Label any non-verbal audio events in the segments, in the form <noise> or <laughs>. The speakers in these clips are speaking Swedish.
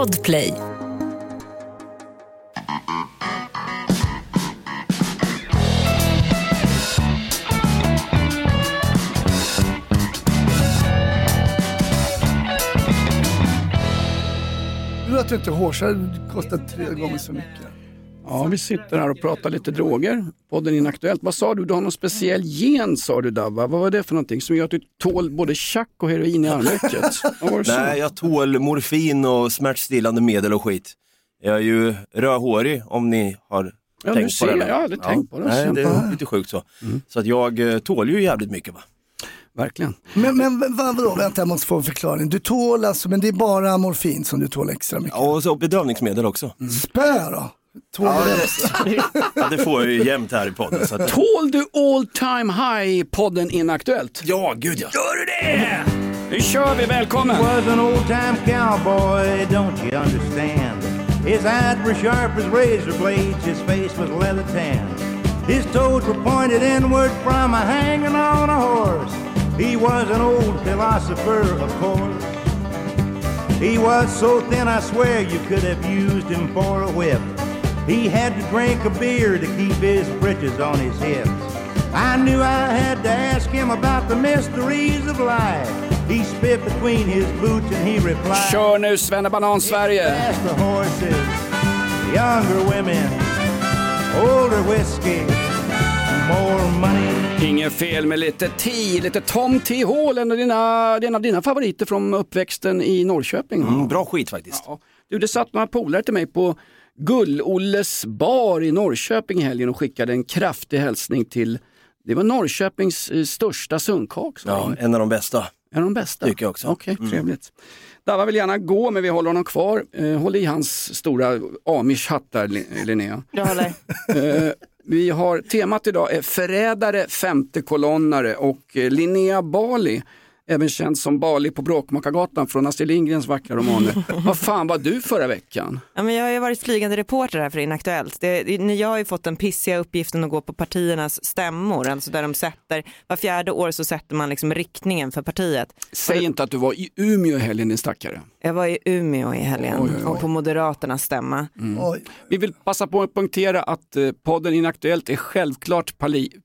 Podplay. Du att du inte hårsar kostar tre gånger så mycket. Ja, vi sitter här och pratar lite droger. Podden Inaktuellt. Vad sa du? Du har någon speciell gen sa du Davva. Vad var det för någonting som gör att du tål både tjack och heroin i armvecket? <laughs> Nej, jag tål morfin och smärtstillande medel och skit. Jag är ju rödhårig om ni har Ja, tänkt ser, på det. jag har aldrig tänkt på det. Nej, det är lite sjukt så. Så att jag eh, tål ju jävligt mycket va. Verkligen. Men, men vad, vadå, vänta jag måste få en förklaring. Du tål alltså, men det är bara morfin som du tål extra mycket. Ja, och så bedövningsmedel också. Spö då? Tål Ja, du det? det, ja, det får jag ju jämt här i podden. Så att, Tål du all time high podden Inaktuellt? ja, gud ja. Gör du det? Nu kör vi, välkommen! was an old time cowboy, don't you understand? His eyes were sharp as razor blades, his face was leather tan. His toes were pointed inward from a hanging on a horse. He was an old philosopher, of course. He was so thin, I swear you could have used him for a whip. He had to drink a beer to keep his britches on his hips. I knew I had to ask him about the mysteries of life. He spit between his boots and he replied, Kör nu Svennebanan Sverige! Faster horses, younger women, older whiskey, more money. Inget fel med lite T, lite Tom T. Hall, en av dina, en av dina favoriter från uppväxten i Norrköping. Mm, bra skit faktiskt. Ja. Du, det satt några polare till mig på Gull-Olles bar i Norrköping i helgen och skickade en kraftig hälsning till, det var Norrköpings eh, största sunkak. Ja, en av de bästa. Är de de bästa? Tycker jag också. Mm. Okej, trevligt. Dava vill gärna gå men vi håller honom kvar. Eh, håll i hans stora amish-hatt där Lin- Linnea. Jag håller. <laughs> Eh, vi har temat idag är förrädare, femte kolonnare och eh, Linnea Bali, även känd som Bali på Bråkmakargatan från Astrid Lindgrens vackra romaner. <laughs> Vad fan var du förra veckan? Ja, men jag har ju varit flygande reporter här för Inaktuellt. Det, det, jag har ju fått den pissiga uppgiften att gå på partiernas stämmor, alltså där de sätter, var fjärde år så sätter man liksom riktningen för partiet. Säg inte att du var i Umeå i helgen din stackare. Jag var i Umeå i helgen Oj, oj, oj. och på Moderaternas stämma. Oj. Vi vill passa på att punktera att eh, podden Inaktuellt är självklart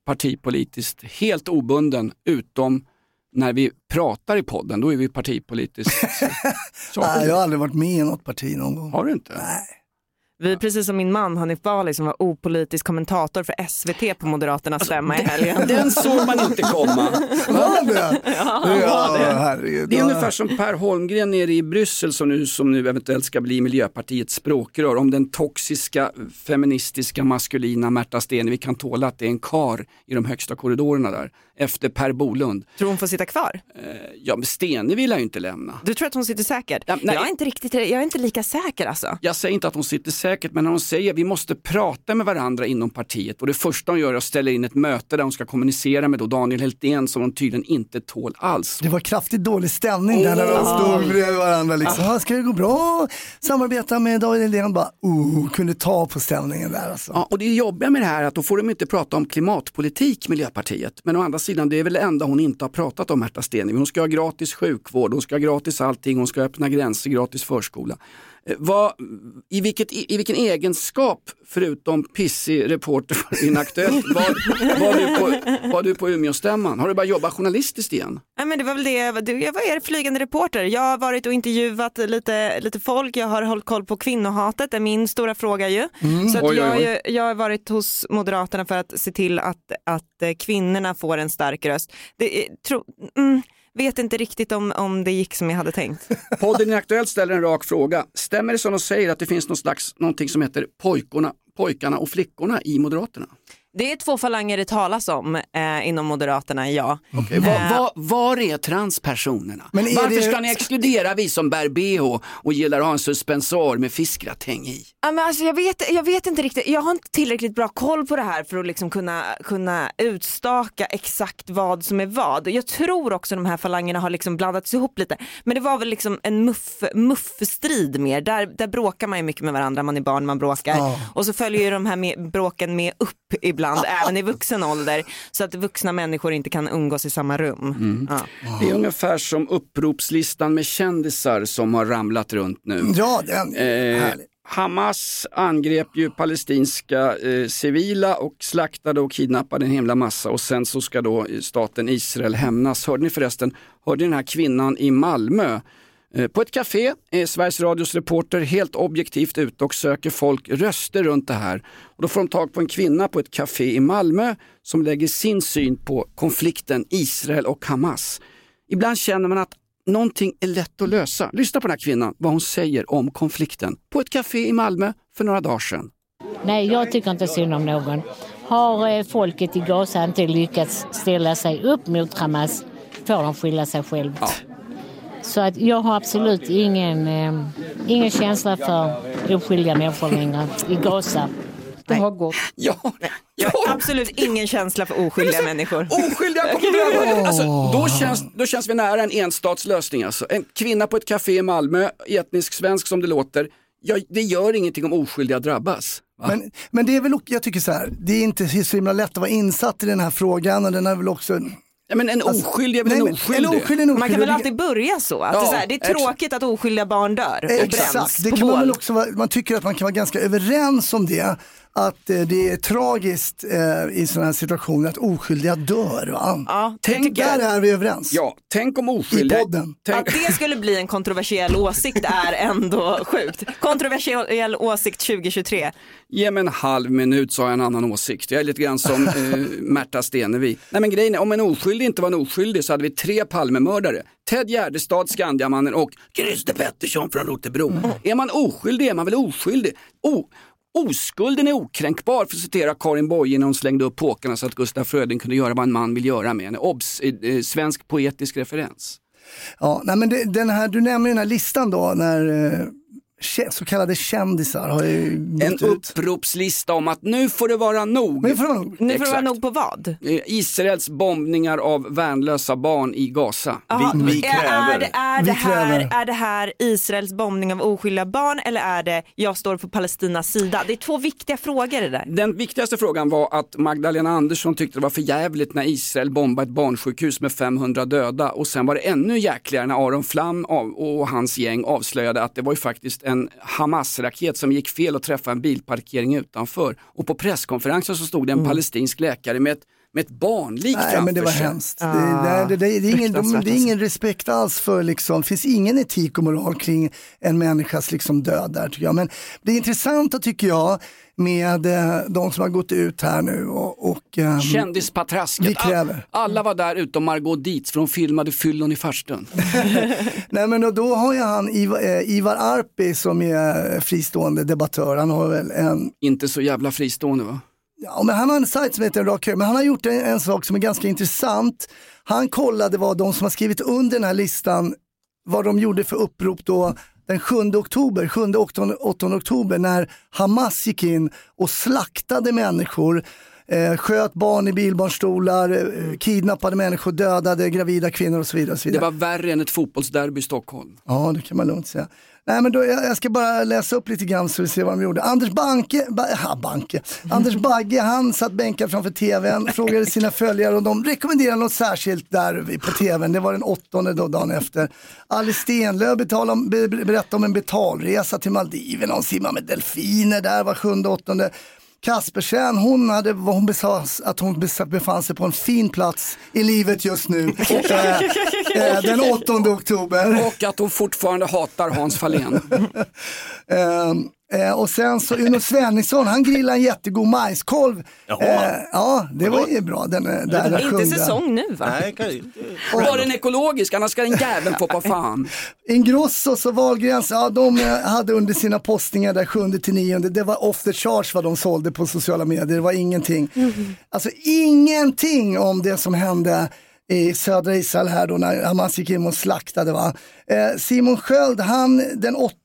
partipolitiskt helt obunden utom när vi pratar i podden, då är vi partipolitiskt. <laughs> Nej, jag har aldrig varit med i något parti någon gång. Har du inte? Vi precis som min man Hanif Bali som var opolitisk kommentator för SVT på Moderaternas stämma i helgen. <laughs> Den såg man inte komma. <laughs> Var det? Ja, herregud. Det är ungefär som Per Holmgren nere i Bryssel som nu, som nu eventuellt ska bli Miljöpartiets språkrör om den toxiska feministiska maskulina Märta Stenevi kan tåla att det är en kar i de högsta korridorerna där efter Per Bolund. Tror hon får sitta kvar? Ja men Stenevi vill jag ju inte lämna. Du tror att hon sitter säkert? Ja, nej. Jag är inte riktigt, jag är inte lika säker alltså. Jag säger inte att hon sitter säkert men när hon säger vi måste prata med varandra inom partiet och det första hon gör är att ställa in ett möte där hon ska kommunicera med då Daniel Heltén som hon tydligen inte tål alls. Det var kraftigt dålig stämning där när de stod bredvid varandra. Liksom. Ah, ska det gå bra samarbeta med David Helldén? Bara, oh, kunde ta på stämningen där alltså. Ja, och det jobbiga med det här är att då får de inte prata om klimatpolitik, Miljöpartiet. Men å andra sidan, det är väl det enda hon inte har pratat om, Märta Stenevi. Hon ska ha gratis sjukvård, hon ska ha gratis allting, hon ska öppna gränser, gratis förskola. Eh, Vad, i, vilket, I vilken egenskap, förutom pissig reporter för Inaktuellt, <laughs> var, var, du på, var du på Umeåstämman? Har du bara jobbat journalistiskt igen? Nej, men det var väl det, jag- du- jag var er flygande reporter. Jag har varit och intervjuat lite, lite folk, jag har hållit koll på kvinnohatet, det är min stora fråga ju. Så att Oj, jag, oj. jag har varit hos Moderaterna för att se till att, att eh, kvinnorna får en stark röst. Det, är- tro, mm, vet inte riktigt om, om det gick som jag hade tänkt. <laughs> Podden Aktuellt ställer en rak fråga. Stämmer det som de säger att det finns någon slags, någonting som heter pojkorna, pojkarna och flickorna i Moderaterna? Det är två falanger det talas om eh, inom Moderaterna, ja. Okej, var, var, var är transpersonerna? Men är Varför det- ska ni exkludera vi som bär bh och gillar att ha en suspensor med fiskgratäng i? Ja, men alltså, jag, vet, jag vet inte riktigt, jag har inte tillräckligt bra koll på det här för att liksom kunna, kunna utstaka exakt vad som är vad. Jag tror också de här falangerna har liksom blandats ihop lite. Men det var väl liksom en muff, muffstrid mer, där, där bråkar man ju mycket med varandra, man är barn, man bråkar. Ja. Och så följer ju de här med, bråken med upp ibland ibland, <laughs> även i vuxen ålder. Så att vuxna människor inte kan umgås i samma rum. Ja. Det är ungefär som upropslistan med kändisar som har ramlat runt nu. Ja, den är Eh, härlig. Hamas angrep ju palestinska eh, civila och slaktade och kidnappade en himla massa och sen så ska då staten Israel hämnas. Hörde ni förresten, hörde ni den här kvinnan i Malmö på ett café är Sveriges Radios reporter helt objektivt ute och söker folk röster runt det här. Och då får de tag på en kvinna på ett café i Malmö som lägger sin syn på konflikten Israel och Hamas. Ibland känner man att någonting är lätt att lösa. Lyssna på den här kvinnan, vad hon säger om konflikten på ett café i Malmö för några dagar sedan. Nej, jag tycker inte synd om någon. Har eh, folket i Gaza inte lyckats ställa sig upp mot Hamas får de skylla sig själva. Ja. Så att jag har absolut ingen, eh, ingen känsla för oskyldiga människor längre i Gaza. Det har gått. Ja, Jag ja. har absolut ingen känsla för oskyldiga människor. Oskyldiga kommer över. Alltså, då, känns, då känns vi nära en enstatslösning. Alltså. En kvinna på ett café i Malmö, etnisk svensk som det låter. Ja, det gör ingenting om oskyldiga drabbas. Va? Men, men det är väl, jag tycker så här, det är inte så himla lätt att vara insatt i den här frågan och den är väl också... ja, men en oskyldig är väl en men oskyldig? En oskyldig, Man kan väl alltid börja så? Att Ja, det, är så här, det är exakt. tråkigt att oskyldiga barn dör och Exakt, bränns det på kan man väl också vara, man tycker att man kan vara ganska överens om det. Att eh, det är tragiskt eh, i sådana här situationer att oskyldiga dör. Va? Ja, det Tänk jag. Där är vi överens. Ja, tänk om oskyldiga... I podden. Tänk, Att det skulle bli en kontroversiell åsikt är ändå sjukt. Kontroversiell åsikt 2023. Ge mig en halv minut så har jag en annan åsikt. Jag är lite grann som eh, Märta Stenevi. Nej men grejen är, om en oskyldig inte var en oskyldig så hade vi tre Palmemördare. Ted Gärdestad, Skandiamannen och Christer Pettersson från Rotebro. Är man oskyldig är man väl oskyldig. O- Oskulden är okränkbar för att citera Karin Boye när hon slängde upp påkarna så att Gustaf Fröding kunde göra vad en man vill göra med henne. Obs! Eh, eh svensk poetisk referens. Ja, nej, men det, den här, du nämner den här listan då när eh, så kallade kändisar har ju En uppropslista om att nu får det vara nog. Det får det vara nog. Nu får det vara nog på vad? Eh, Israels bombningar av värnlösa barn i Gaza. Vi- vi är, är, kräver. det, är, Vi det här, kräver. är det här Israels bombning av oskyldiga barn eller är det jag står på Palestinas sida? Det är två viktiga frågor det där. Den viktigaste frågan var att Magdalena Andersson tyckte det var för jävligt när Israel bombade ett barnsjukhus med 500 döda och sen var det ännu jäkligare när Aron Flam och hans gäng avslöjade att det var ju faktiskt en Hamas-raket som gick fel och träffade en bilparkering utanför. Och på presskonferensen så stod det en palestinsk läkare med ett, med ett barnlik Nej framför men det var sig. hemskt. Ah, det, det, det, det, det, är ingen, de, det är ingen respekt alls för, liksom, det finns ingen etik och moral kring en människas liksom, död där tycker jag. Men det är intressanta tycker jag med eh, de som har gått ut här nu och, och ehm, Kändispatrasket. Vi kräver. Alla var där utom Margot Dietz för de filmade fyllon i farstun. <laughs> Nej men och då har ju han Ivar, eh, Ivar Arpi som är fristående debattör, han har väl en Inte så jävla fristående va? Ja, men han har en sajt som heter hög, men han har gjort en, en sak som är ganska intressant. Han kollade vad de som har skrivit under den här listan, vad de gjorde för upprop då den 7 oktober, 7 8, 8 oktober när Hamas gick in och slaktade människor, eh, sköt barn i bilbarnstolar, eh, kidnappade människor, dödade gravida kvinnor och så vidare. Och så Det vidare. var värre än ett fotbollsderby i Stockholm. Ja, det kan man lugnt säga. Nej, men då, jag, jag ska bara läsa upp lite grann så vi ser vad de gjorde. Anders Banke, ba, ha, Banke. Anders Bagge, han satt bänkad framför tvn, frågade sina följare och de rekommenderade något särskilt där på tvn. Det var den åttonde då, dagen efter. Alice Stenlöf om, be- berättade om en betalresa till Maldiverna. Hon simmade med delfiner där var sjunde, åttonde. Kaspersen, hon hade hon besas, att hon befann sig på en fin plats i livet just nu. <laughs> eh, eh, den 8 oktober. Och att hon fortfarande hatar Hans Fahlén. <laughs> Ehm, eh, och sen så Uno <laughs> Svenningsson, han grillade en jättegod majskolv. Jaha. Eh, ja, det var ju bra. Den, eh, där, den Inte säsong nu va? Nej, kan, Var den ekologisk? Annars ska den jäveln få på fan. <laughs> Ingrossos och Wahlgrens, ja de eh, hade under sina postningar där 7 till 9, det var off the charge vad de sålde på sociala medier, det var ingenting. Alltså ingenting om det som hände i södra Israel här då när Hamas gick in och slaktade. Va? Eh, Simon Sköld, han, den 8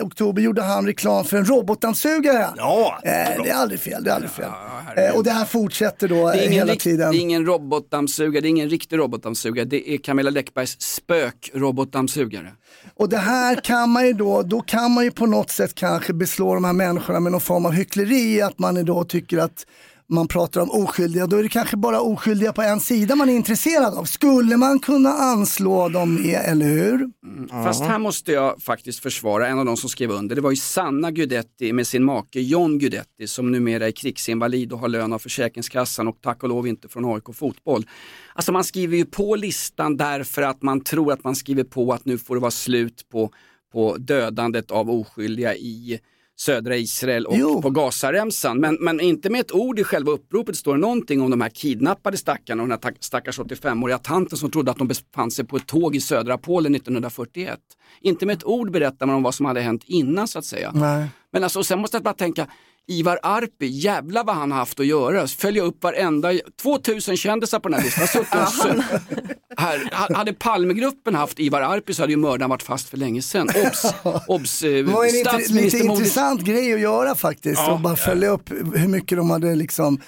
oktober gjorde han reklam för en robotdammsugare. Ja, eh, det är aldrig fel, det är aldrig fel. eh, och det här fortsätter då hela rikt, tiden. det är ingen robotdammsugare, det är ingen riktig robotdammsugare. Det är Camilla Läckbergs spök-robotdammsugare. Och det här kan man ju då, då kan man ju på något sätt kanske beslå de här människorna med någon form av hyckleri, att man då tycker att man pratar om oskyldiga, då är det kanske bara oskyldiga på en sida man är intresserad av. Skulle man kunna anslå dem, i, eller hur? Fast här måste jag faktiskt försvara en av de som skrev under. Det var ju Sanna Guidetti med sin make John Guidetti som numera är krigsinvalid och har lön av Försäkringskassan och tack och lov inte från AIK Fotboll. Alltså man skriver ju på listan därför att man tror att man skriver på att nu får det vara slut på, på dödandet av oskyldiga i södra Israel och Jo. på Gazaremsan. Men, men inte med ett ord i själva uppropet står det någonting om de här kidnappade stackarna och den här ta- stackars 85-åriga tanten som trodde att de befann sig på ett tåg i södra Polen 1941. Inte med ett ord berättar man om vad som hade hänt innan så att säga. Nej. Men alltså, och sen måste jag bara tänka, Ivar Arpi, jävla vad han har haft att göra. Följa upp varenda, 2000 kändisar på den här listan. Sö- <laughs> här, ha- hade Palmegruppen haft Ivar Arpi så hade ju mördaren varit fast för länge sedan. Obs, <laughs> obs eh, Det var en lite intressant grej att göra faktiskt. Ja. och bara följa upp hur mycket de hade liksom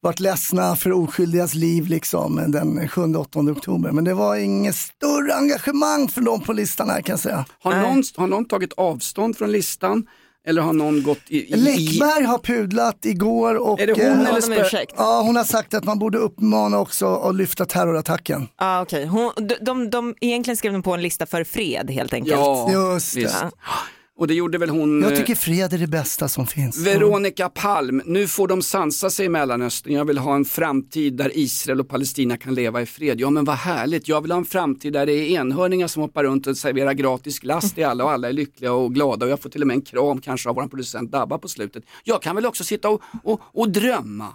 varit ledsna för oskyldigas liv liksom den 7-8 oktober. Men det var inget större engagemang för dem på listan här kan jag säga. Har någon, har någon tagit avstånd från listan? Eller har någon gått i... i, Läckberg har pudlat igår och Är det hon eh, eller spö- ursäkt. ja, hon har sagt att man borde uppmana också att lyfta terrorattacken. Ah, okay. Hon, de, de, de, egentligen skrev de på en lista för fred helt enkelt. Ja, Just det. visst. Och det gjorde väl hon... Jag eh, tycker fred är det bästa som finns. Veronica Palm, nu får de sansa sig i Mellanöstern. Jag vill ha en framtid där Israel och Palestina kan leva i fred. Ja men vad härligt, jag vill ha en framtid där det är enhörningar som hoppar runt och serverar gratis glass till alla och alla är lyckliga och glada och jag får till och med en kram kanske av vår producent Dabba på slutet. Jag kan väl också sitta och, och, och drömma.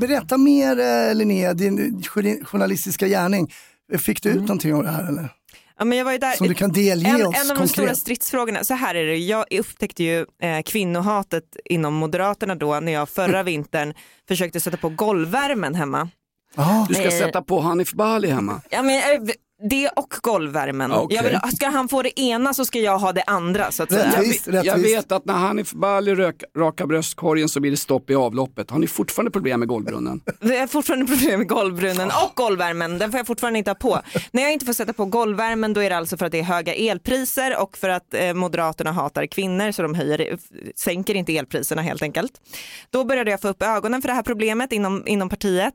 Berätta mer eh, Linnea, din journalistiska gärning. Fick du ut någonting av det här eller? Ja, men jag var ju där. Som du kan delge en, oss en av de stora konkret. stridsfrågorna, så här är det, jag upptäckte ju eh, kvinnohatet inom Moderaterna då när jag förra vintern försökte sätta på golvvärmen hemma. Ja, Du ska Eh. sätta på Hanif Bali hemma. Ja, men, eh, det och golvvärmen. Okej. Jag vill, ska han få det ena så ska jag ha det andra så att säga. Rättvist, Jag rättvist. vet att när Hanif Bali rök, rakar bröstkorgen så blir det stopp i avloppet. Har ni fortfarande problem med golvbrunnen? <laughs> Vi har fortfarande problem med golvbrunnen och golvvärmen. Den får jag fortfarande inte ha på. När jag inte får sätta på golvvärmen då är det alltså för att det är höga elpriser och för att eh, Moderaterna hatar kvinnor så de höjer, sänker inte elpriserna helt enkelt. Då började jag få upp ögonen för det här problemet inom, inom partiet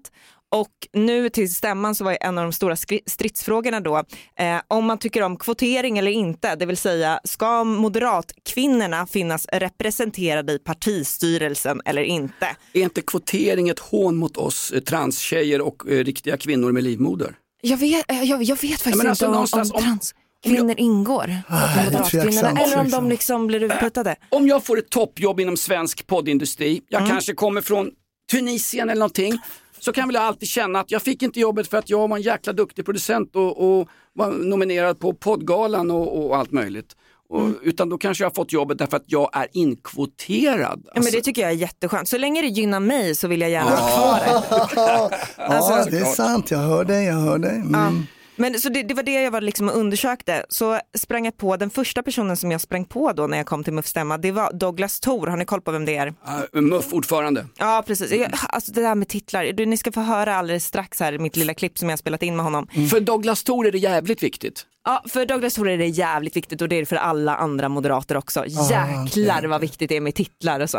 Och nu till stämman så var ju en av de stora stridsfrågorna då eh, om man tycker om kvotering eller inte, det vill säga ska moderatkvinnorna finnas representerade i partistyrelsen eller inte? Är inte kvotering ett hån mot oss eh, transtjejer och eh, riktiga kvinnor med livmoder? Jag vet, eh, jag, jag vet faktiskt men alltså inte om, om någonstans om- transkvinnor ingår. Ah, moderatkvinnorna, eller om de liksom blir utputtade. Om jag får ett toppjobb inom svensk poddindustri, jag Mm. kanske kommer från Tunisien eller någonting, så kan väl jag alltid känna att jag fick inte jobbet för att jag var en jäkla duktig producent och, och var nominerad på poddgalan och, och allt möjligt. Och, Mm. Utan då kanske jag har fått jobbet därför att jag är inkvoterad. Ja, men Alltså, det tycker jag är jätteskönt. Så länge det gynnar mig så vill jag gärna ha kvar det. <laughs> ja, det är sant, jag hör dig, jag hör dig. Mm. Men så det, det var det jag var liksom och undersökte. Så sprang jag på, den första personen som jag sprang på då när jag kom till MUF stämma, det var Douglas Thor. Har ni koll på vem det är? äh, MUF-ordförande. Ja precis, jag, alltså det där med titlar, Du, ni ska få höra alldeles strax här mitt lilla klipp som jag har spelat in med honom. För Douglas Thor är det jävligt viktigt. Ja, för Douglas Thor är det jävligt viktigt och det är det för alla andra moderater också. Jäklar vad viktigt det är med titlar och så.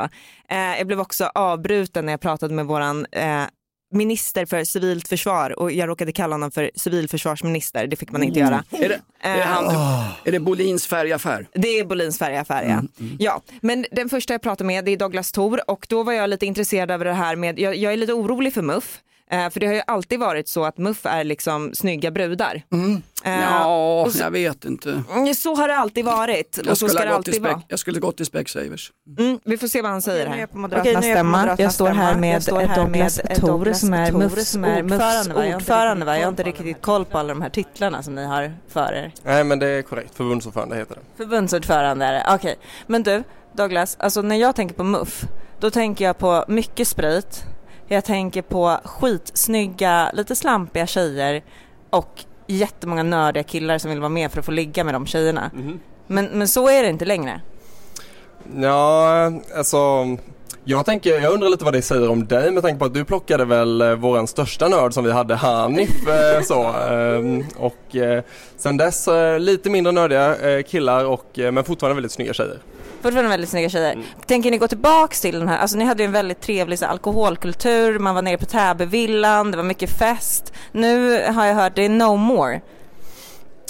Eh, jag blev också avbruten när jag pratade med våran eh, minister för civilt försvar och jag råkade kalla honom för civilförsvarsminister, det fick man inte göra. Är det, är Eh, han, är det Bolins färgaffär? Det är Bolins färgaffär ja. ja. Men den första jag pratade med är Douglas Thor och då var jag lite intresserad över det här med, jag, jag är lite orolig för MUF. Eh, för det har ju alltid varit så att MUF är liksom snygga brudar. Eh, Ja, så- jag vet inte. Mm, Så har det alltid varit Jag och så skulle, ska alltid vara. Speck, jag skulle gått till Specsavers. Mm, vi får se vad han säger här. Okej, nu är jag på stämma. Jag står här med Douglas Thor som är MUFs ordförande. va? Jag har inte ordförande va? Jag har inte riktigt koll på alla de här titlarna som ni har för er. Nej men det är korrekt, förbundsordförande heter det. Förbundsordförande är det, okej. Men du, Douglas, alltså när jag tänker på MUF, då tänker jag på mycket sprit, jag tänker på skitsnygga, lite slampiga tjejer och jättemånga nördiga killar som vill vara med för att få ligga med de tjejerna. Men, men så är det inte längre. Ja, alltså jag tänker, jag undrar lite vad det säger om dig med tanke på att du plockade väl eh, våran största nörd som vi hade, Hanif, <laughs> eh, så. ehm, Och eh, sen dess eh, lite mindre nördiga killar och, men fortfarande väldigt snygga tjejer. Fortfarande väldigt snygga tjejer. Tänker ni gå tillbaks till den här, alltså ni hade ju en väldigt trevlig så, alkoholkultur, man var nere på Täbyvillan, det var mycket fest. Nu har jag hört det är no more.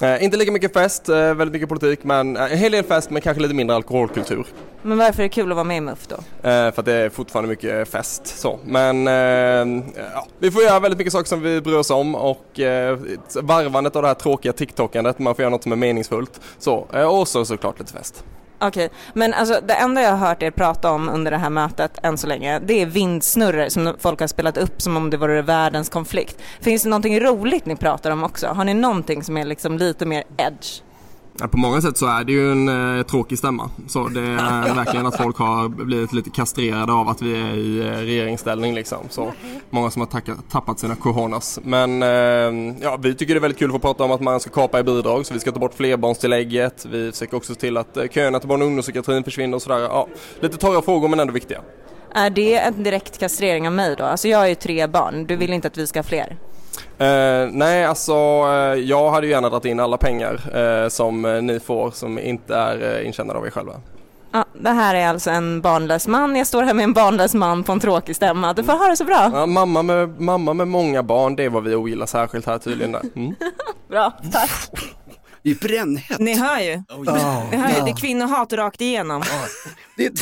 Eh, inte lika mycket fest, eh, väldigt mycket politik men eh, en hel del fest men kanske lite mindre alkoholkultur. Men varför är det kul att vara med i MUF då? Eh, för att det är fortfarande mycket fest så. Men eh, ja, vi får göra väldigt mycket saker som vi bryr oss om och eh, varvandet av det här tråkiga TikTokandet, man får göra något som är meningsfullt. Så, eh, och så såklart lite fest. Okej, men alltså det enda jag har hört er prata om under det här mötet än så länge, det är vindsnurror som folk har spelat upp som om det vore världens konflikt. Finns det någonting roligt ni pratar om också? Har ni någonting som är liksom lite mer edge? Ja, på många sätt så är det ju en eh, tråkig stämma. Så det är <laughs> verkligen att folk har blivit lite kastrerade av att vi är i eh, regeringsställning liksom. Så många som har tacka, tappat sina coronas. Men eh, ja, vi tycker det är väldigt kul att få prata om att man ska kapa i bidrag så vi ska ta bort flerbarnstillägget. Vi försöker också se till att eh, köerna till barn och ungdomspsykiatrin försvinner och sådär. Ja, lite torra frågor men ändå viktiga. Är det en direkt kastrering av mig då? Alltså jag har ju tre barn, du vill inte att vi ska ha fler? Eh, nej, alltså eh, jag hade ju gärna dragit in alla pengar eh, som ni får som inte är eh, intjänade av er själva. Ja, det här är alltså en barnlös man, jag står här med en barnlös man på en tråkig stämma. Du får ha det så bra. Ja, mamma, med, mamma med många barn, det är vad vi ogillar särskilt här tydligen. Där. Mm. <laughs> Bra, tack. Det är brännhett. Ni hör ju. Ja. Ni hör ju. Det är kvinnohat rakt igenom. Det är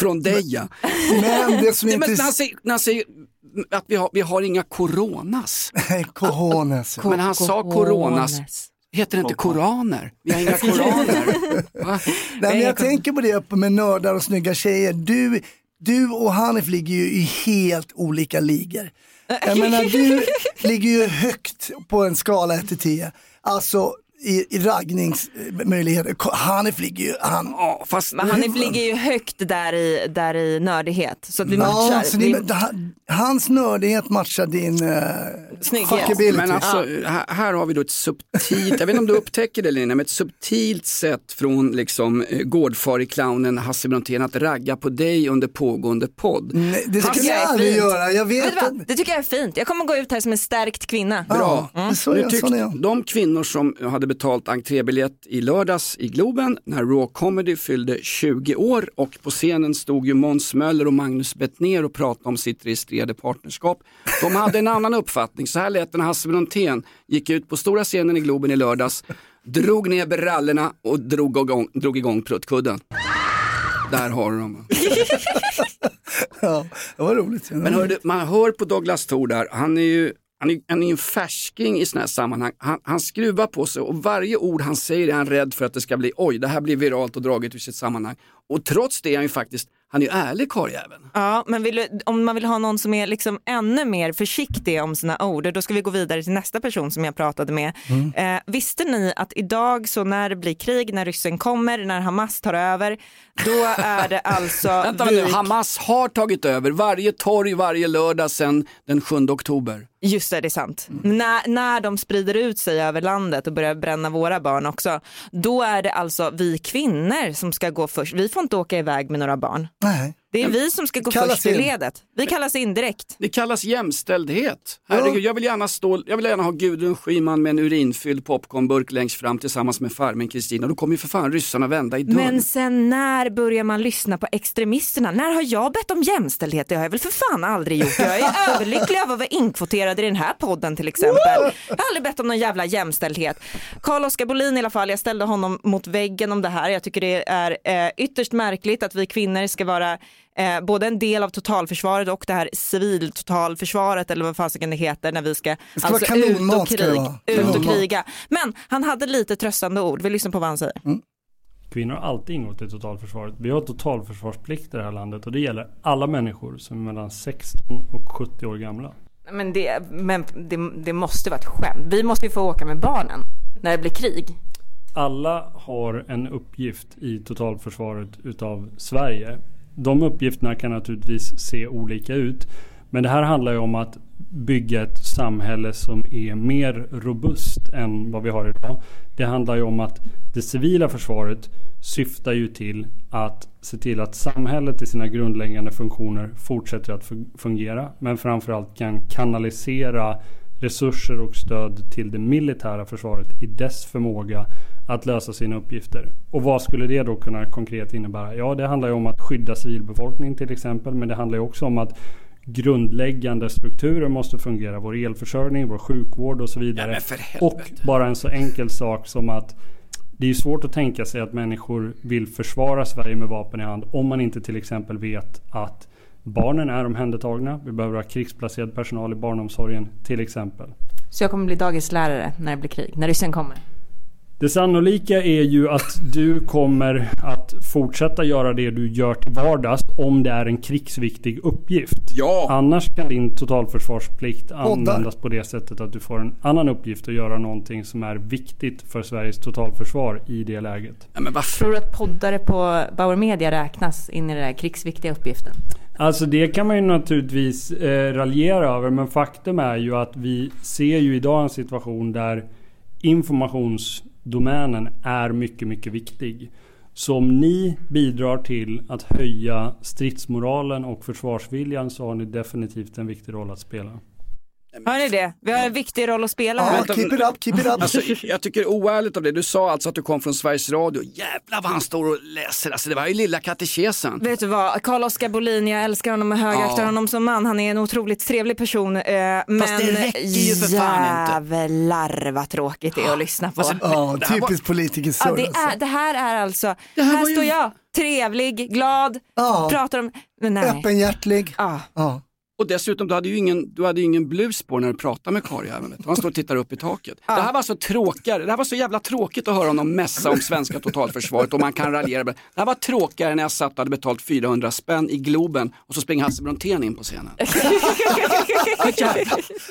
från dig ja. <laughs> Men det som när han säger att vi har, vi har inga coronas. Cojones. Men han sa coronas. Heter det inte koraner? Vi har inga koraner. Nej, men jag tänker på det med nördar och snygga tjejer. Du, du och Hanif ligger ju i helt olika ligor. Jag menar, du <laughs> ligger ju högt på en skala 1 till 10. Alltså i, i raggningsmöjligheter. Hanif ligger ju, han... Ja, fast Men han är- ligger ju högt där i, där i nördighet så att vi Ja, matchar. så vi, det, han- hans nördighet matchar din uh, Snygghet. Men alltså, här, här har vi då ett subtilt, jag vet inte om du upptäcker det Lina, men ett subtilt sätt från liksom eh, gårdfari-clownen Hasse Brontén att ragga på dig under pågående podd. Nej, det skulle är jag aldrig fint. göra. Jag vet vet att... Det tycker jag är fint. Jag kommer gå ut här som en stärkt kvinna. Bra. Ja, så Nu tyckte, jag. de kvinnor som hade hade betalt entrébiljett i lördags i Globen när Raw Comedy fyllde 20 år och på scenen stod ju Måns Möller och Magnus Bettner och pratade om sitt registrerade partnerskap. De hade en annan uppfattning, så här lät det när Hasse Brontén gick ut på stora scenen i Globen i lördags, drog ner brallorna och drog igång, drog igång pruttkudden. Där har du dem. <laughs> Ja, det var roligt. Men hör du, man hör på Douglas Thor där, han är ju han är, han är en färsking i sådana här sammanhang. Han, han skruvar på sig och varje ord han säger är han rädd för att det ska bli, oj det här blir viralt och draget ur sitt sammanhang. Och trots det är han ju faktiskt, han är ju ärlig karljäveln. Ja, men vill, om man vill ha någon som är liksom ännu mer försiktig om sina ord, då ska vi gå vidare till nästa person som jag pratade med. Eh, visste ni att idag så när det blir krig, när ryssen kommer, när Hamas tar över, då är det alltså <laughs> Vänta nu. Hamas har tagit över varje torg varje lördag sedan den 7 oktober. Just det, det är sant. När, när de sprider ut sig över landet och börjar bränna våra barn också, då är det alltså vi kvinnor som ska gå först. Vi får inte åka iväg med några barn. Nej. Det är vi som ska gå först i in. ledet. Vi kallas in direkt. Det kallas jämställdhet. Herregud, jag, vill gärna stå, jag vill gärna ha Gudrun Schyman med en urinfylld popcornburk längst fram tillsammans med farmen Kristina. Då kommer ju för fan ryssarna vända i dörren. Men sen när börjar man lyssna på extremisterna? När har jag bett om jämställdhet? Det har jag väl för fan aldrig gjort. Jag är <laughs> överlycklig över att vara inkvoterad i den här podden till exempel. Jag har aldrig bett om någon jävla jämställdhet. Carl-Oskar Bolin i alla fall, jag ställde honom mot väggen om det här. Jag tycker det är eh, ytterst märkligt att vi kvinnor ska vara eh, både en del av totalförsvaret och det här civiltotalförsvaret eller vad fasiken det heter när vi ska, ska alltså ut och, krig, ut och kriga. Men han hade lite tröstande ord, vi lyssnar på vad han säger. Kvinnor har alltid ingått i totalförsvaret. Vi har totalförsvarsplikt i det här landet och det gäller alla människor som är mellan 16 och 70 år gamla. Men, det, men det, det måste vara ett skämt. Vi måste ju få åka med barnen när det blir krig. Alla har en uppgift i totalförsvaret utav Sverige. De uppgifterna kan naturligtvis se olika ut. Men det här handlar ju om att bygga ett samhälle som är mer robust än vad vi har idag. Det handlar ju om att det civila försvaret syftar ju till att se till att samhället i sina grundläggande funktioner fortsätter att fungera. Men framförallt kan kanalisera resurser och stöd till det militära försvaret i dess förmåga att lösa sina uppgifter. Och vad skulle det då kunna konkret innebära? Ja, det handlar ju om att skydda civilbefolkningen till exempel, men det handlar ju också om att grundläggande strukturer måste fungera. Vår elförsörjning, vår sjukvård och så vidare. för och bara en så enkel sak som att det är svårt att tänka sig att människor vill försvara Sverige med vapen i hand om man inte till exempel vet att barnen är omhändertagna. Vi behöver ha krigsplacerad personal i barnomsorgen till exempel. Så jag kommer bli dagislärare när det blir krig, när ryssen kommer. Det sannolika är ju att du kommer att fortsätta göra det du gör till vardags om det är en krigsviktig uppgift. Ja. Annars kan din totalförsvarsplikt användas på det sättet att du får en annan uppgift att göra någonting som är viktigt för Sveriges totalförsvar i det läget. Ja, men varför? Tror du att poddare på Bauer Media räknas in i den där krigsviktiga uppgiften? Alltså det kan man ju naturligtvis eh, raljera över men faktum är ju att vi ser ju idag en situation där informationsdomänen är mycket, mycket viktig. Så om ni bidrar till att höja stridsmoralen och försvarsviljan så har ni definitivt en viktig roll att spela. Hör ni det? Vi har en viktig roll att spela här. Vänta, Alltså, jag tycker det är oärligt av det. Du sa alltså att du kom från Sveriges Radio. Jävlar vad han står och läser. Alltså, det var ju lilla katekesen. Vet du vad, Carl-Oskar Bolin, jag älskar honom och högaktar Ja. honom som man. Han är en otroligt trevlig person. Eh, men det räcker ju för fan inte. jävlar vad tråkigt det är att lyssna på. Alltså, Ja, här var- typiskt politikersurr Ja, det, alltså. är, det här är alltså, här här, ju- står jag, trevlig, glad, Ja. pratar om, nej. Öppenhjärtlig. Ja. Ja. Och dessutom, du hade ju ingen, du hade ingen blus på när du pratade med karljäveln. Han står och tittar upp i taket. Det här var så tråkigare, det här var så jävla tråkigt att höra honom mässa om svenska totalförsvaret och man kan raljera. Det här var tråkigare när jag satt och hade betalt 400 spänn i Globen och så springer Hasse Brontén in på scenen. <laughs>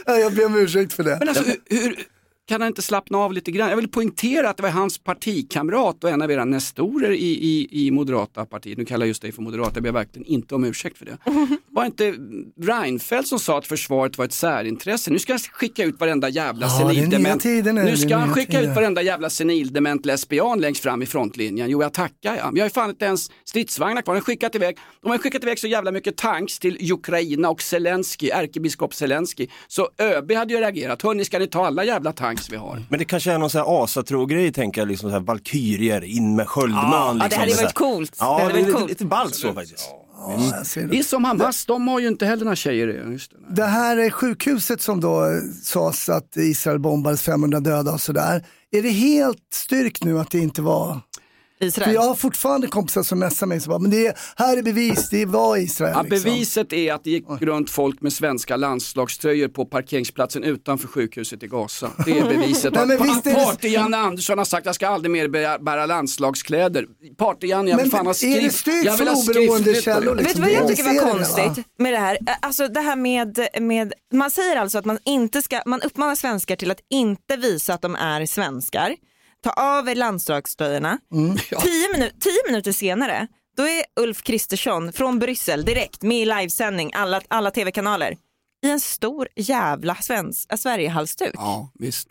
Ja, Jag ber om ursäkt för det. Men alltså, hur, hur kan han inte slappna av lite grann? Jag vill poängtera att det var hans partikamrat och en av era nestorer i, i, i Moderata partiet, nu kallar jag just dig för moderat, jag ber verkligen inte om ursäkt för det. <laughs> Var inte Reinfeldt som sa att försvaret var ett särintresse? Nu ska han skicka ut varenda jävla Ja, det senildement. nu, det ska han skicka ut tider. varenda jävla senildement lesbian längst fram i frontlinjen. Jo, jag tackar jag. Vi har ju fan inte ens stridsvagnar kvar. De har skickat iväg, de har skickat iväg så jävla mycket tanks till Ukraina och Zelensky, ärkebiskop Zelensky. Så ÖB hade ju reagerat. Hörni, ska ni ta alla jävla tanks? Chans vi har. Men det kanske är någon sån här asatro-grej, tänker jag, liksom så här valkyrier, in med sköldman. Ja, liksom, ja, det hade varit coolt. Ja, Det hade varit lite, coolt. lite ballt så faktiskt. Det är som Hamas, de har ju inte heller några tjejer. Just det. Det här är sjukhuset som då sades att Israel bombades 500 döda och sådär. Är det helt styrkt nu att det inte var Israel? För jag har fortfarande kompisar som messar mig som bara, men det är, här är bevis, det var Israel. Ja, liksom. beviset är att det gick runt folk med svenska landslagströjor på parkeringsplatsen utanför sjukhuset i Gaza. Det är beviset. <laughs> Nej, men visst är det- Party-Janne Andersson har sagt jag ska aldrig mer bära, landslagskläder. Party-Janne, jag vill Men fan ha är det skrift. styrkt jag vill från ha oberoende källor, liksom? Vet du vad jag tycker var det, konstigt med det här? Alltså det här med, med, man säger alltså att man inte ska, man uppmanar svenskar till att inte visa att de är svenskar. Ta av er landslagströjorna. Mm. <laughs> Tio, minu- tio minuter senare, då är Ulf Kristersson från Bryssel direkt med i livesändning, alla, alla tv-kanaler, i en stor jävla svensk, äh, Sverigehalsduk. Ja, visst.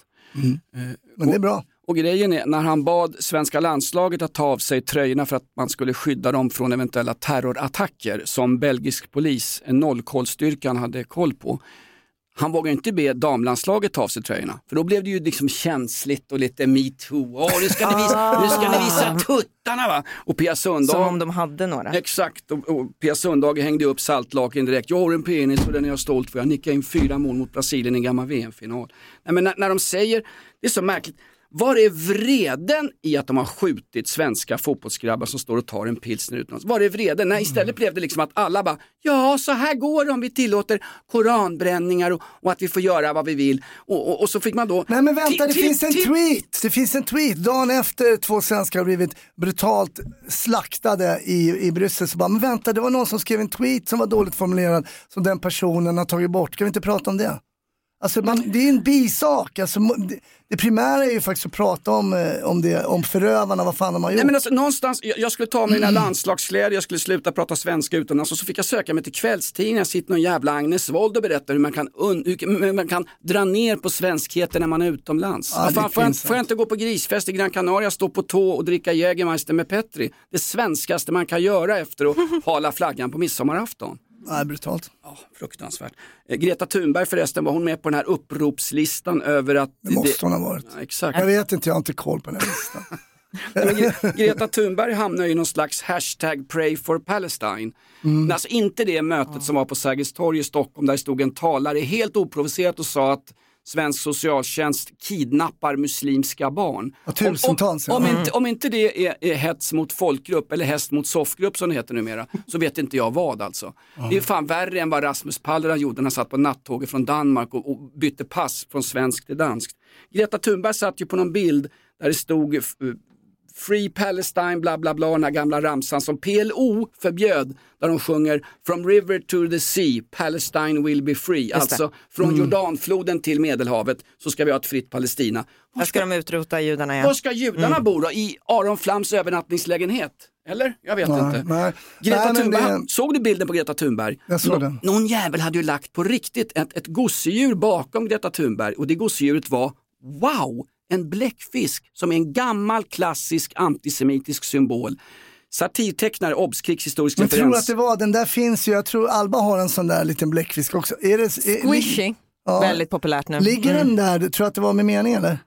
Men det är bra. Och grejen är, när han bad svenska landslaget att ta av sig tröjorna för att man skulle skydda dem från eventuella terrorattacker som belgisk polis, en nollkollstyrkan hade koll på. Han vågade inte be damlandslaget ta av sig tröjorna, för då blev det ju liksom känsligt och lite metoo. Åh, nu ska ni visa, nu ska ni visa tuttarna va! Och Pia Sundhage, Som om de hade några. Exakt, och, och Pia Sundhage hängde upp saltlaken direkt. Jag har en penis och den är jag stolt för. Jag nickade in fyra mål mot Brasilien i en gammal VM-final. Nej, men när, när de säger, det är så märkligt, var är vreden i att de har skjutit svenska fotbollsgrabbar som står och tar en pilsner utomlands? Var är vreden? Nej, istället blev det liksom att alla bara, ja så här går det om vi tillåter koranbränningar och, och att vi får göra vad vi vill. Och, och, och så fick man då... Nej men vänta, det finns en tweet. Det finns en tweet. Dagen efter två svenskar har blivit brutalt slaktade i, i Bryssel så bara, men vänta det var någon som skrev en tweet som var dåligt formulerad som den personen har tagit bort. Kan vi inte prata om det? Alltså man, det är en bisak. Alltså, det, det primära är ju faktiskt att prata om, eh, om, det, om förövarna, vad fan de har gjort. Nej, men alltså, någonstans, jag, jag skulle ta mina landslagskläder, jag skulle sluta prata svenska utomlands och så fick jag söka mig till kvällstidningen, sitter någon jävla Agnes Wold och berättar hur man kan, hur, man kan dra ner på svenskheten när man är utomlands. Ja, fan, får, jag, får jag inte gå på grisfest i Gran Canaria, stå på tå och dricka Jägermeister med Petri? Det svenskaste man kan göra efter att <laughs> hala flaggan på midsommarafton. Nej, brutalt. Ja, fruktansvärt. Eh, Greta Thunberg förresten, var hon med på den här uppropslistan över att... Det måste hon ha varit. Ja, exakt. Jag vet inte, jag har inte koll på den här listan. <laughs> Gre- Greta Thunberg hamnar i någon slags hashtag pray for Palestine. Mm. Alltså inte det mötet som var på Sergels torg i Stockholm där det stod en talare helt oprovocerat och sa att svensk socialtjänst kidnappar muslimska barn. Ja, tusentals, om, om, om, inte, om inte det är, är hets mot folkgrupp eller häst mot soffgrupp som det heter numera, så vet inte jag vad alltså. Det är fan värre än vad Rasmus Paludan gjorde när han satt på nattåget från Danmark och, och bytte pass från svenskt till danskt. Greta Thunberg satt ju på någon bild där det stod eh, Free Palestine, bla bla bla, den här gamla ramsan som PLO förbjöd, där de sjunger From river to the sea, Palestine will be free. Alltså från Jordanfloden till Medelhavet så ska vi ha ett fritt Palestina. Här ska de utrota judarna Var ja. ska judarna Mm. bo då? I Aron Flams övernattningslägenhet? Eller? Jag vet Nej, inte. nej. Greta Nej, Thunberg, det- såg du bilden på Greta Thunberg? Jag såg Nå- den. Någon jävel hade ju lagt på riktigt ett, ett gosedjur bakom Greta Thunberg och det gosedjuret var, wow, en bläckfisk som är en gammal klassisk antisemitisk symbol. Satirtecknare, obs, krigshistorisk Men tror referens. att det var, den där finns ju, jag tror Alba har en sån där liten bläckfisk också. Är det, är, Squishy, Ja. väldigt populärt nu. Ligger Mm. den där, du tror att det var med mening eller?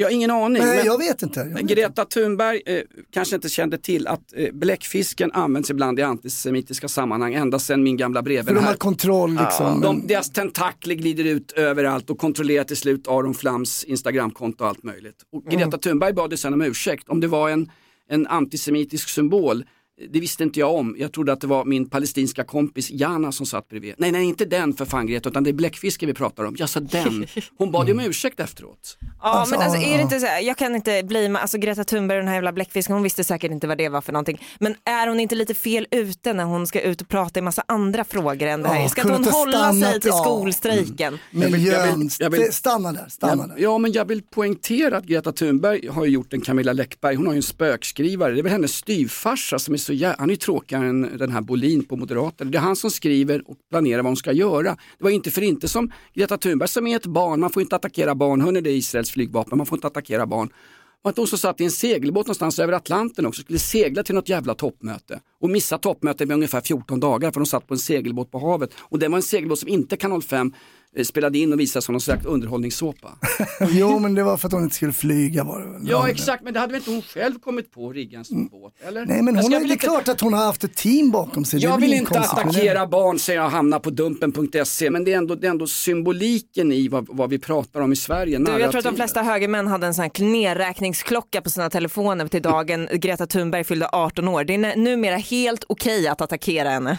Jag har ingen aning. Nej, men- jag vet inte. Jag vet Greta Thunberg eh, kanske inte kände till att eh, bläckfisken används ibland i antisemitiska sammanhang ända sedan min gamla För breven de här. har kontroll liksom. De, men- deras tentakler glider ut överallt och kontrollerar till slut Aron Flams Instagramkonto och allt möjligt. Och Greta Mm. Thunberg bad ju sen om ursäkt. Om det var en, en antisemitisk symbol, det visste inte jag om. Jag trodde att det var min palestinska kompis Jana som satt bredvid. Nej, nej, inte den för fan Greta, utan det är bläckfisken vi pratar om. Jag sa den. Hon bad ju om ursäkt efteråt. Ja Alltså, men alltså ja, är det ja. inte så här, jag kan inte bli med, alltså Greta Thunberg och den här jävla bläckfisken, hon visste säkert inte vad det var för någonting. Men är hon inte lite fel ute när hon ska ut och prata i massa andra frågor än det här? Ja, Ska inte hon hålla sig till ja. skolstrejken? Miljön, jag vill- jag vill- stanna där, stanna Ja, där. ja, men jag vill poängtera att Greta Thunberg har ju gjort en Camilla Läckberg, hon har ju en spökskrivare, det är väl hennes styvfarsa som är så jä... han är ju tråkigare än den här Bolin på Moderaterna. Det är han som skriver och planerar vad hon ska göra. Det var inte för inte som Greta Thunberg som är ett barn, man får inte attackera barn, hörni det är Israels flygvapen, man får inte attackera barn. Och att hon som satt i en segelbåt någonstans över Atlanten också, skulle segla till något jävla toppmöte och missa toppmötet med ungefär 14 dagar för de satt på en segelbåt på havet. Och det var en segelbåt som inte Kanal 5 spelade in och visade som någon slags underhållningssåpa. <laughs> jo men det var för att hon inte skulle flyga var det väl. Ja exakt, men det hade väl inte hon själv kommit på att rigga en sån båt? Eller? Nej men hon är, det är inte- klart att hon har haft ett team bakom sig. Jag vill inte attackera barn säger jag hamnar på dumpen.se men det är ändå, det är ändå symboliken i vad, vad vi pratar om i Sverige. Du, jag tror att de flesta högermän hade en sån här nedräkningsklocka på sina telefoner till dagen <laughs> Greta Thunberg fyllde 18 år. Det är nu- numera helt okej att attackera henne.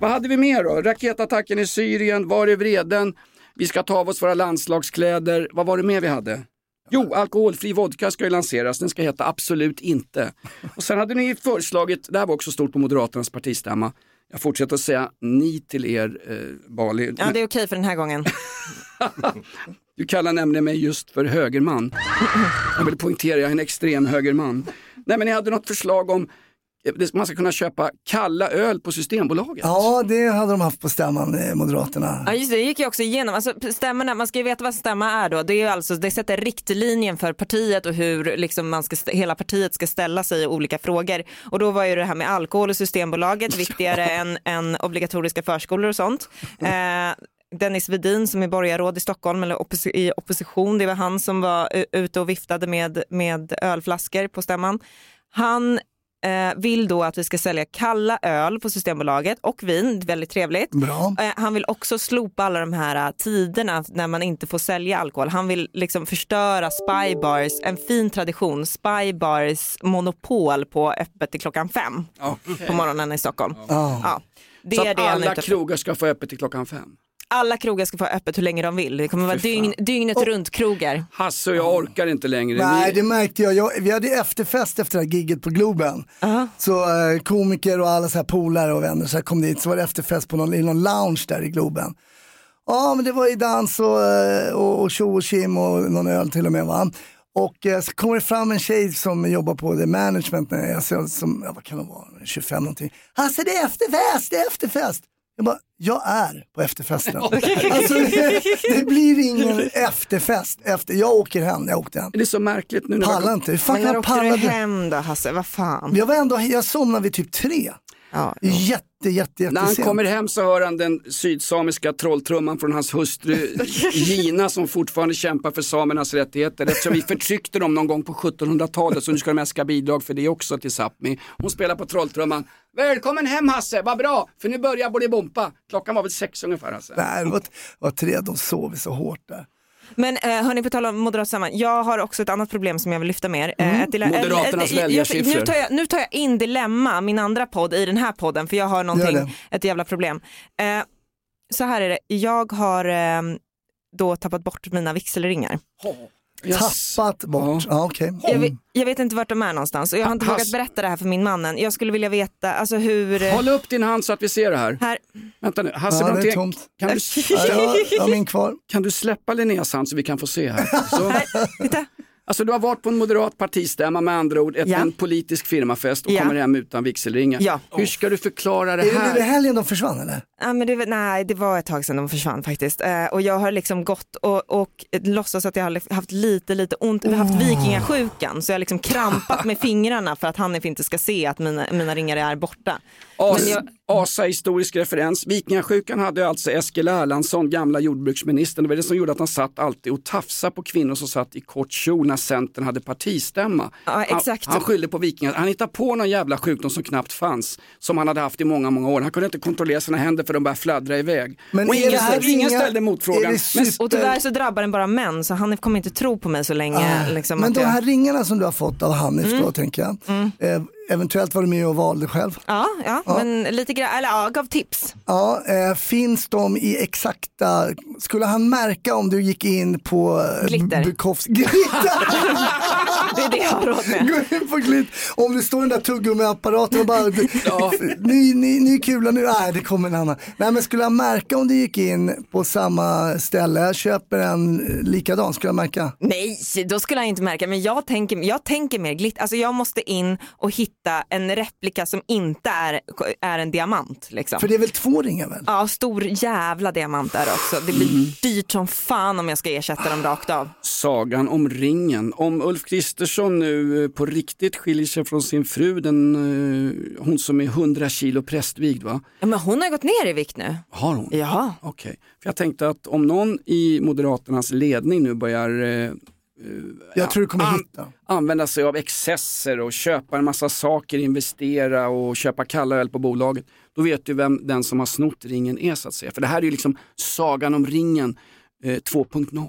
Vad hade vi mer då? Raketattacken i Syrien, var är vreden? Vi ska ta av oss våra landslagskläder. Vad var det mer vi hade? Jo, alkoholfri vodka ska ju lanseras, den ska heta Absolut inte. Och sen hade ni föreslagit, det här var också stort på Moderaternas partistämma, jag fortsätter att säga ni till er, eh, Bali. Ja, det är okej för den här gången. <laughs> Du kallar nämligen mig just för högerman. Jag vill poängtera, jag är en extrem högerman. Nej men ni hade något förslag om man ska kunna köpa kalla öl på Systembolaget. Ja det hade de haft på stämman, eh, Moderaterna. Ja just det, det gick ju också igenom. Alltså, stämmorna, man ska ju veta vad stämma är då. Det, är alltså, det sätter riktlinjen för partiet och hur liksom, man ska, hela partiet ska ställa sig i olika frågor. Och då var ju det här med alkohol och Systembolaget <laughs> viktigare än, än obligatoriska förskolor och sånt. Eh, Dennis Vedin som är borgarråd i Stockholm eller oppos- i opposition, det var han som var ute och viftade med, med ölflaskor på stämman. Han eh, vill då att vi ska sälja kalla öl på Systembolaget och vin, väldigt trevligt. Bra. Eh, Han vill också slopa alla de här eh, tiderna när man inte får sälja alkohol. Han vill liksom förstöra Spybars, en fin tradition, Spybars monopol på öppet till klockan fem Okej. på morgonen i Stockholm. Ja. Ja. Det Så är att alla krogar ska få öppet till klockan fem. Alla krogar ska få öppet hur länge de vill. Det kommer vara dygn, dygnet runt krogar. Hasse och jag orkar inte längre. Nej det märkte jag. jag, vi hade efterfest efter det här gigget på Globen. Så eh, komiker och alla så här polare och vänner så här kom dit, så var det efterfest på någon, i någon lounge där i Globen. Ja men det var ju dans och, eh, och, och tjo och tjim och någon öl till och med va. Och eh, så kommer det fram en tjej som jobbar på the management, när jag ser, som, ja, vad kan hon vara, 25 någonting. Hasse det är efterfest, det är efterfest. Jag bara, jag är på efterfesten. <laughs> alltså, det, det blir ingen efterfest efter, jag åker hem, jag åkte hem. Det är så märkligt nu när Pallar inte, fan Men när jag åkte du hem då Hasse? Vad fan? Jag var ändå, jag somnade vid typ tre. Ja, Jätte, jätte, jätte När han kommer hem så hör han den sydsamiska trolltrumman från hans hustru <laughs> Gina som fortfarande kämpar för samernas rättigheter. Eftersom vi förtryckte dem någon gång på 1700-talet så nu ska de äska bidrag för det också till Sápmi. Hon spelar på trolltrumman. Välkommen hem Hasse, vad bra, för nu börjar Bolibompa. Klockan var väl sex ungefär Hasse. Nej, var, var tre, de sov så hårt där. Men eh, hörni, på tal om Moderata samman, jag har också ett annat problem som jag vill lyfta med er. Eh, ett dile- Moderaternas väljarsiffror. Nu tar, jag, nu tar jag in Dilemma, min andra podd, i den här podden för jag har någonting, ett jävla problem. Eh, så här är det, jag har eh, då tappat bort mina vigselringar. Tappat bort, ja, okej. Jag, vet, jag vet inte vart de är någonstans och jag har inte vågat berätta det här för min man än. Jag skulle vilja veta alltså hur... Håll upp din hand så att vi ser det här. Här. Vänta nu, Hasse Ja, Brontén, tomt. kan, du, <laughs> Ja, jag, jag har min kvar. kan du släppa Linneas hand så vi kan få se här? <laughs> Så. Titta. Alltså du har varit på en moderat partistämma med andra ord, ett, Ja. en politisk firmafest och Ja. kommer hem utan vigselringar. Ja. Hur ska du förklara det Är det här? helgen de försvann eller? Ja, men det, var- nej, det var ett tag sedan de försvann faktiskt. Eh, och jag har liksom gått och, och låtsas att jag har haft lite, lite ont. Vi har haft vikingasjukan så jag har liksom krampat med fingrarna för att Hanif inte ska se att mina, mina ringar är borta. As, Men jag- Asa historisk referens. Vikingasjukan hade alltså Eskil Erlandsson, gamla jordbruksministern. Det var det som gjorde att han satt alltid och tafsade på kvinnor som satt i kort kjol när Centern hade partistämma. Ja, exakt. Han, han skyllde på vikingar. Han hittade på någon jävla sjukdom som knappt fanns. Som han hade haft i många, många år. Han kunde inte kontrollera sina händer för de började fladdra iväg. Men och ingen, ingen ringar- ställde motfrågan. super- Och tyvärr så drabbar den bara män så Hanif kommer inte tro på mig så länge. Ah, liksom, Men de jag... här ringarna som du har fått av Hanif då tänker jag. Eh, eventuellt var du med och valde själv. Ja, ja, Ja. men lite grann, eller ja, gav tips. Ja, eh, finns de i exakta, skulle han märka om du gick in på eh, Glitter. Bukowski? <laughs> Glitter! Det är det jag har råd med. Gå in på glitter. Om det står den där tuggummiapparaten och bara, <laughs> ny, ny, ny kula nu, nej det kommer en annan. Nej men skulle han märka om du gick in på samma ställe, jag köper en eh, likadan, skulle han märka? Nej, då skulle han inte märka. Men jag tänker, jag tänker mer glitter. Alltså jag måste in och hitta en replika som inte är, är en diamant. Liksom. För det är väl två ringar väl? Ja, stor jävla diamant är det också. Det blir dyrt som fan om jag ska ersätta dem rakt av. Sagan om ringen. Om Ulf Kristersson nu eh, på riktigt skiljer sig från sin fru, den, eh, hon som är 100 kilo prästvigd va? Ja, men hon har gått ner i vikt nu. Har hon? Ja. Okej, för jag tänkte att om någon i Moderaternas ledning nu börjar eh, Jag tror du kommer an- hitta. använda sig av excesser och köpa en massa saker, investera och köpa kalla öl på bolaget. Då vet du vem den som har snott ringen är så att säga. För det här är ju liksom sagan om ringen eh, 2.0.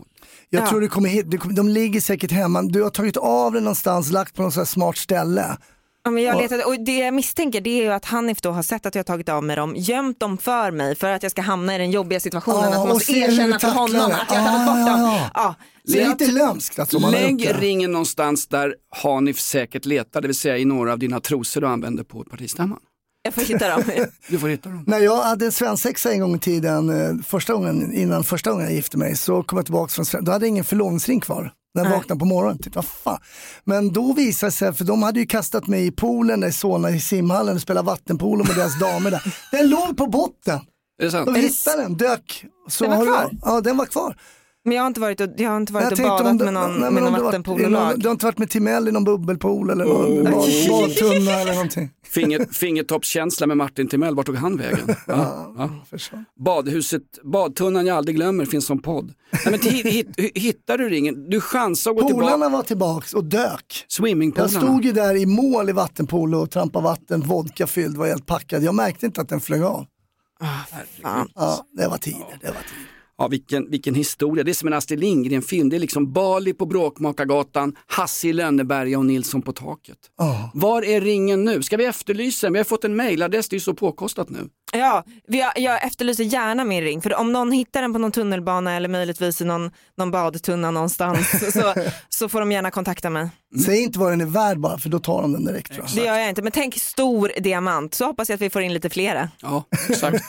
Jag Ja. tror du kommer hit, du kommer, de ligger säkert hemma, du har tagit av den någonstans, lagt på något här smart ställe. Ja, men jag Ja. letade, och det jag misstänker det är ju att Hanif då har sett att jag har tagit av mig dem, gömt dem för mig för att jag ska hamna i den jobbiga situationen Ja, att man måste erkänna för honom att jag har tagit Ja, bort ja, dem. ja. Lite lömskt alltså, man har Lägg ringen någonstans där Hanif säkert letar, det vill säga i några av dina trosor du använder på partistämman. Jag får hitta dem. <laughs> Du får hitta dem. När jag hade en svensexa en gång i tiden, eh, första gången, innan första gången jag gifte mig, så kom jag tillbaka från Sven- då hade jag ingen förlovningsring kvar. När jag vaknade på morgonen, tänkte, vad fan. Men då visade det sig, för de hade ju kastat mig i poolen där i Solna i simhallen och spelat vattenpolo med deras damer där. Den låg på botten. Är det sant? De hittade den, dök. Så Den var kvar? Ja, den var kvar. Men jag har inte varit och, jag har inte varit Jag och badat om du- med någon, nej, med någon vattenpololag. Du har inte varit med Timell i någon bubbelpool eller någon bad, badtunna eller någonting? <laughs> Finger, fingertoppskänsla med Martin Timell, vart tog han vägen? <laughs> Ja, ja. Badhuset, badtunnan jag aldrig glömmer finns som podd. Nej, men hit, hit, hittar du ringen? Du chansar att gå tillbaka. Polarna var tillbaks och dök. Jag Swimmingpolarna. stod ju där i mål i vattenpolo och trampade vatten, vodka fylld, var helt packad. Jag märkte inte att den flög av. Fan. Ja, det var tider, det var tider. Ja, vilken, vilken historia. Det är som en Astrid Lindgren-film. Det är liksom Bali på Bråkmakargatan, Hasse i Lönneberga och Nilsson på taket. Ja. Var är ringen nu? Ska vi efterlysa den? Vi har fått en mailadress, det är ju så påkostat nu. Ja, vi har, jag efterlyser gärna min ring för om någon hittar den på någon tunnelbana eller möjligtvis i någon, någon badtunna någonstans <laughs> så, så får de gärna kontakta mig. Säg inte vad den är värd bara för då tar de den direkt. Tror Det jag. gör jag inte men tänk stor diamant så hoppas jag att vi får in lite flera. Ja, exakt.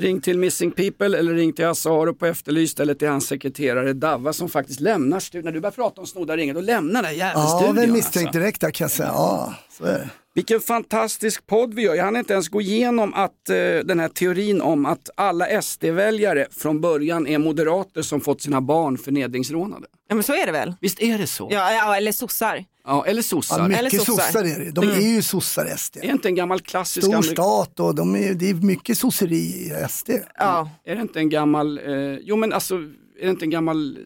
Ring till Missing People eller ring till Hasse Aro på Efterlyst eller till hans sekreterare Davva som faktiskt lämnar studion. När du börjar prata om snodda ringar, då lämnar den jävla Ja, studion. väl misstänkt alltså. direkt där kan jag säga. Ja, så är det. Vilken fantastisk podd vi gör. Jag hann inte ens gå igenom att eh, den här teorin om att alla SD-väljare från början är moderater som fått sina barn förnedringsrånade. Ja men så är det väl? Visst är det så? Ja, ja eller sossar. Ja, eller sossar. Ja, Eller mycket sossar. sossar är det. De Mm. är ju sossar SD. Är inte en gammal klassisk Stor stat och de är, det är mycket sosseri i SD. Ja. Är det inte en gammal, eh, jo men alltså, är det inte en gammal eh,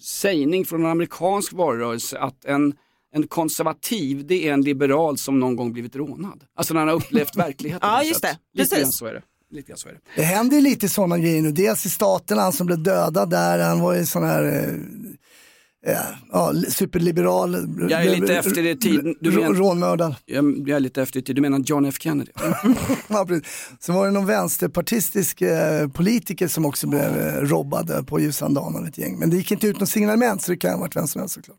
sägning från en amerikansk valrörelse att en, en konservativ det är en liberal som någon gång blivit rånad. Alltså när han har upplevt <laughs> verkligheten. Ja, just det. Lite Precis. grann så är det. Lite grann så är det. Det händer ju lite sådana grejer nu. Dels i staterna, han som blev dödad där, han var ju sån här eh, eh, ja, superliberal. Jag är lite efter i tiden. Du rå- men- Rånmördad. Jag, är lite efter i tid. Du menar John F Kennedy? <laughs> Ja, precis. Så var det någon vänsterpartistisk eh, politiker som också blev eh, robbad på ljusan dagen av ett gäng. Men det gick inte ut något signalement så det kan ha varit vem som helst såklart.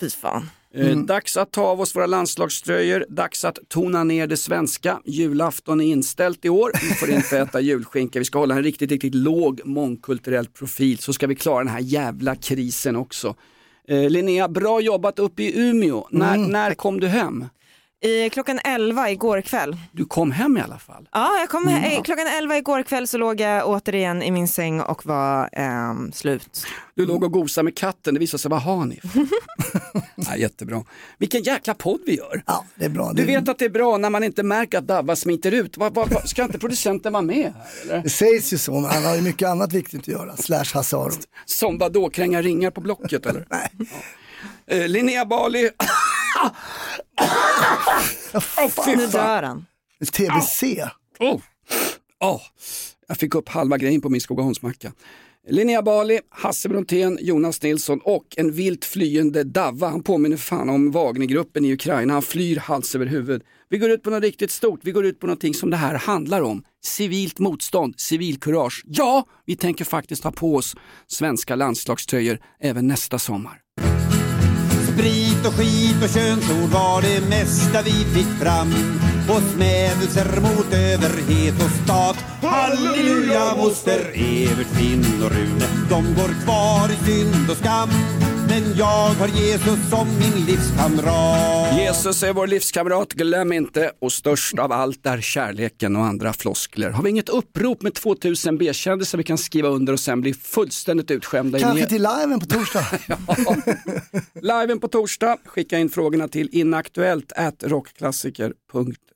Fy fan. Eh, Dags att ta av oss våra landslagströjor, dags att tona ner det svenska. Julafton är inställt i år, vi får inte äta julskinka, vi ska hålla en riktigt, riktigt låg mångkulturell profil så ska vi klara den här jävla krisen också. Eh, Linnea, bra jobbat uppe i Umeå. När, när kom du hem? I, klockan 11 igår kväll. Du kom hem i alla fall. Ja, jag kom, eh, klockan 11 igår kväll så låg jag återigen i min säng och var ehm, slut. Du låg och gosade med katten, det visade sig vara Hanif. <laughs> ja, jättebra. Vilken jäkla podd vi gör. Ja, det är bra. Du Det, vet att det är bra när man inte märker att Davva smiter ut. Vad- vad- vad- ska inte producenten vara med här eller? det sägs ju så, men han har ju mycket annat viktigt att göra. Slash Hasse Aro. Som vadå, kränga ringar på Blocket eller? Nej. Ja. Eh, Linnea Bali. <laughs> Fy Nu fan. dör han. TBC. Oh. Oh. Jag fick upp halva grejen på min Skogaholmsmacka. Linnea Bali, Hasse Brontén, Jonas Nilsson och en vilt flyende Davva. Han påminner fan om Wagnergruppen i Ukraina. Han flyr hals över huvud. Vi går ut på något riktigt stort. Vi går ut på någonting som det här handlar om. Civilt motstånd, civilkurage. Ja, vi tänker faktiskt ha på oss svenska landslagströjor även nästa sommar. Sprit och skit och könsord var det mesta vi fick fram och smädelser mot överhet och stat. Halleluja, moster Evert, Finn och Rune, de går kvar i synd och skam. Men jag har Jesus som min livskamrat. Jesus är vår livskamrat, glöm inte. Och störst av allt är kärleken och andra floskler. Har vi inget upprop med 2000 B-kändisar vi kan skriva under och sen bli fullständigt utskämda? Kanske till liven på torsdag. <laughs> Liven på torsdag. Skicka in frågorna till inaktuellt at rockklassiker.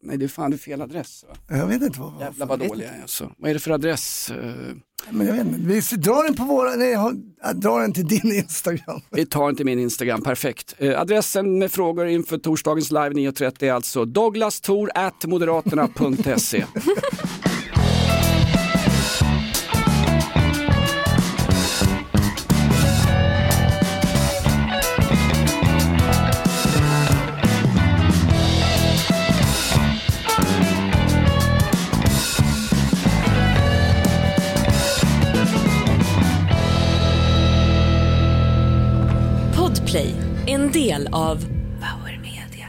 Nej, det är fan det är fel adress. Va? Jag vet inte vad. Jävlar vad dålig jag är alltså. Vad är det för adress? Men jag vet inte. Vi drar den på våra, nej, drar den till din Instagram. Vi tar inte min Instagram, perfekt. Eh, adressen med frågor inför torsdagens live 9.30 är alltså douglastor <laughs> del av Power Media.